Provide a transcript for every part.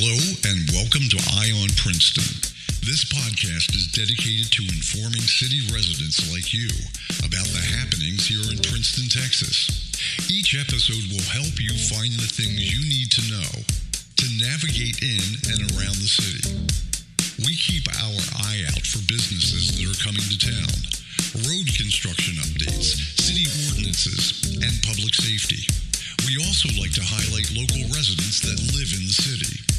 Hello and welcome to Eye on Princeton. This podcast is dedicated to informing city residents like you about the happenings here in Princeton, Texas. Each episode will help you find the things you need to know to navigate in and around the city. We keep our eye out for businesses that are coming to town, road construction updates, city ordinances, and public safety. We also like to highlight local residents that live in the city.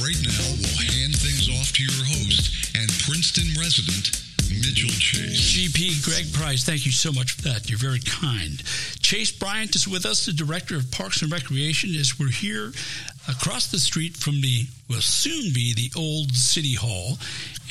Right now, we'll hand things off to your host and Princeton resident, Mitchell Chase. GP Greg Price, thank you so much for that. You're very kind. Chase Bryant is with us, the Director of Parks and Recreation, as we're here across the street from the, will soon be the old City Hall.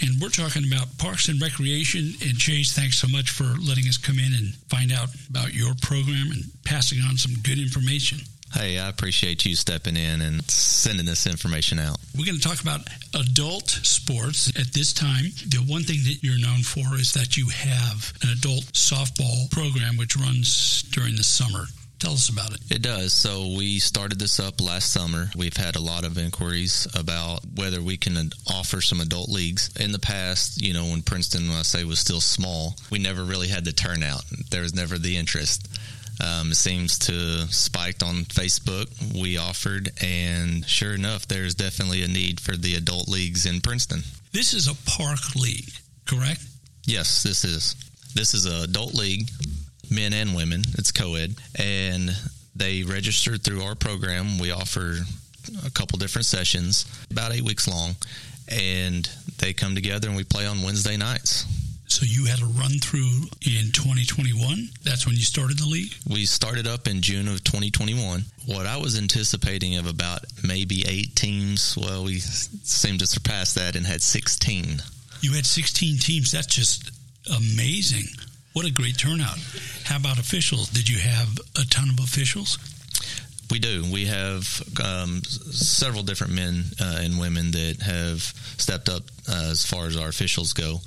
And we're talking about Parks and Recreation. And Chase, thanks so much for letting us come in and find out about your program and passing on some good information. Hey, I appreciate you stepping in and sending this information out. We're going to talk about adult sports at this time. The one thing that you're known for is that you have an adult softball program which runs during the summer. Tell us about it. It does. So we started this up last summer. We've had a lot of inquiries about whether we can offer some adult leagues. In the past, you know, when Princeton, when I say was still small, we never really had the turnout. There was never the interest. Um, it seems to spiked on Facebook. We offered, and sure enough, there's definitely a need for the adult leagues in Princeton. This is a park league, correct? Yes, this is. This is an adult league, men and women. It's co-ed, and they registered through our program. We offer a couple different sessions, about eight weeks long, and they come together and we play on Wednesday nights. So you had a run through in 2021. That's when you started the league. We started up in June of 2021. What I was anticipating of about maybe eight teams, well, we seemed to surpass that and had 16. You had 16 teams. That's just amazing. What a great turnout. How about officials? Did you have a ton of officials? We do. We have um, several different men uh, and women that have stepped up uh, as far as our officials go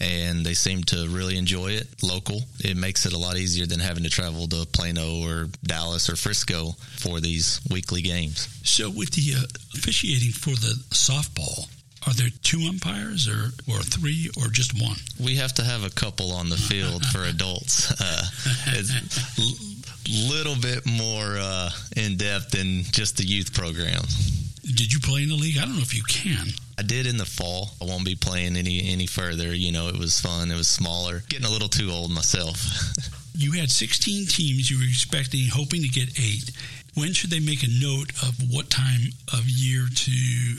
and they seem to really enjoy it local. It makes it a lot easier than having to travel to Plano or Dallas or Frisco for these weekly games. So, with the uh, officiating for the softball, are there two umpires or, or three or just one? We have to have a couple on the field for adults. Uh, it's a little bit more uh, in depth than just the youth program. Did you play in the league? I don't know if you can. I did in the fall. I won't be playing any any further. You know, it was fun. It was smaller. Getting a little too old myself. you had 16 teams. You were expecting, hoping to get eight. When should they make a note of what time of year to?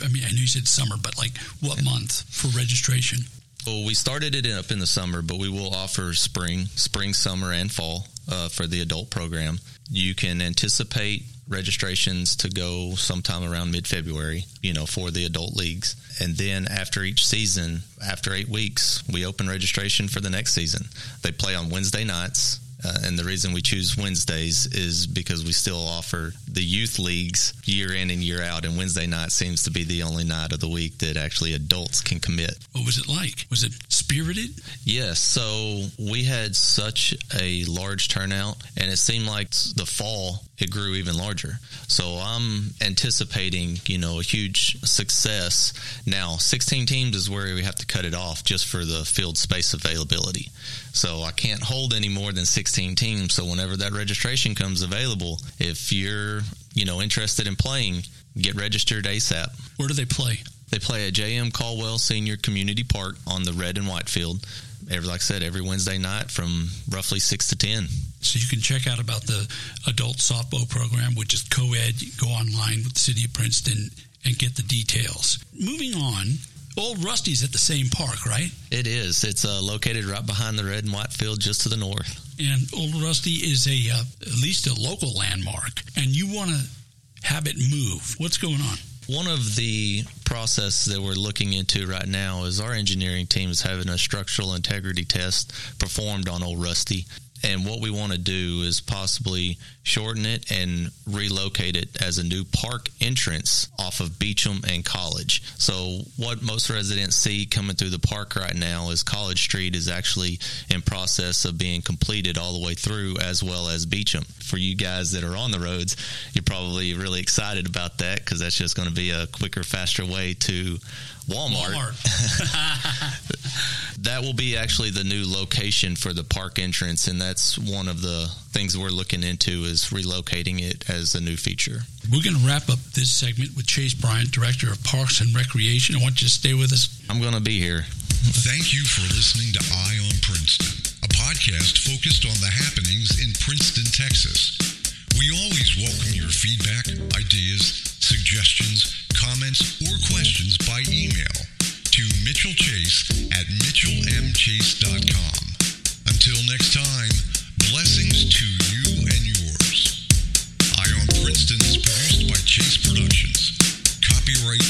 I mean, I know you said summer, but like what month for registration? Well, we started it up in the summer, but we will offer spring, spring, summer, and fall uh, for the adult program. You can anticipate registrations to go sometime around mid February, you know, for the adult leagues. And then after each season, after eight weeks, we open registration for the next season. They play on Wednesday nights uh, and the reason we choose Wednesdays is because we still offer the youth leagues year in and year out, and Wednesday night seems to be the only night of the week that actually adults can commit. What was it like? Was it spirited? Yes. So we had such a large turnout, and it seemed like the fall it grew even larger. So I'm anticipating, you know, a huge success. Now, 16 teams is where we have to cut it off just for the field space availability. So I can't hold any more than 16 teams. So whenever that registration comes available, if you're, you know, interested in playing, get registered ASAP. Where do they play? They play at JM Caldwell Senior Community Park on the red and white field. Every, like I said, every Wednesday night from roughly six to ten. So you can check out about the adult softball program, which is co-ed. You go online with the city of Princeton and get the details. Moving on, Old Rusty's at the same park, right? It is. It's uh, located right behind the red and white field, just to the north. And Old Rusty is a uh, at least a local landmark, and you want to have it move. What's going on? One of the process that we're looking into right now is our engineering team is having a structural integrity test performed on Old Rusty. And what we want to do is possibly shorten it and relocate it as a new park entrance off of Beauchamp and College. So, what most residents see coming through the park right now is College Street is actually in process of being completed all the way through, as well as Beauchamp. For you guys that are on the roads, you're probably really excited about that because that's just going to be a quicker, faster way to Walmart. Walmart. that will be actually the new location for the park entrance, and that's one of the things we're looking into is relocating it as a new feature. We're going to wrap up this segment with Chase Bryant, Director of Parks and Recreation. I want you to stay with us. I'm going to be here. Thank you for listening to Eye on Princeton, a podcast focused on the happenings in Princeton, Texas. We always welcome your feedback, ideas, suggestions, comments, or questions by email to Mitchell Chase at mitchellmchase.com. Until next time, blessings to you and yours. Eye on Princeton is produced by Chase Productions. Copyright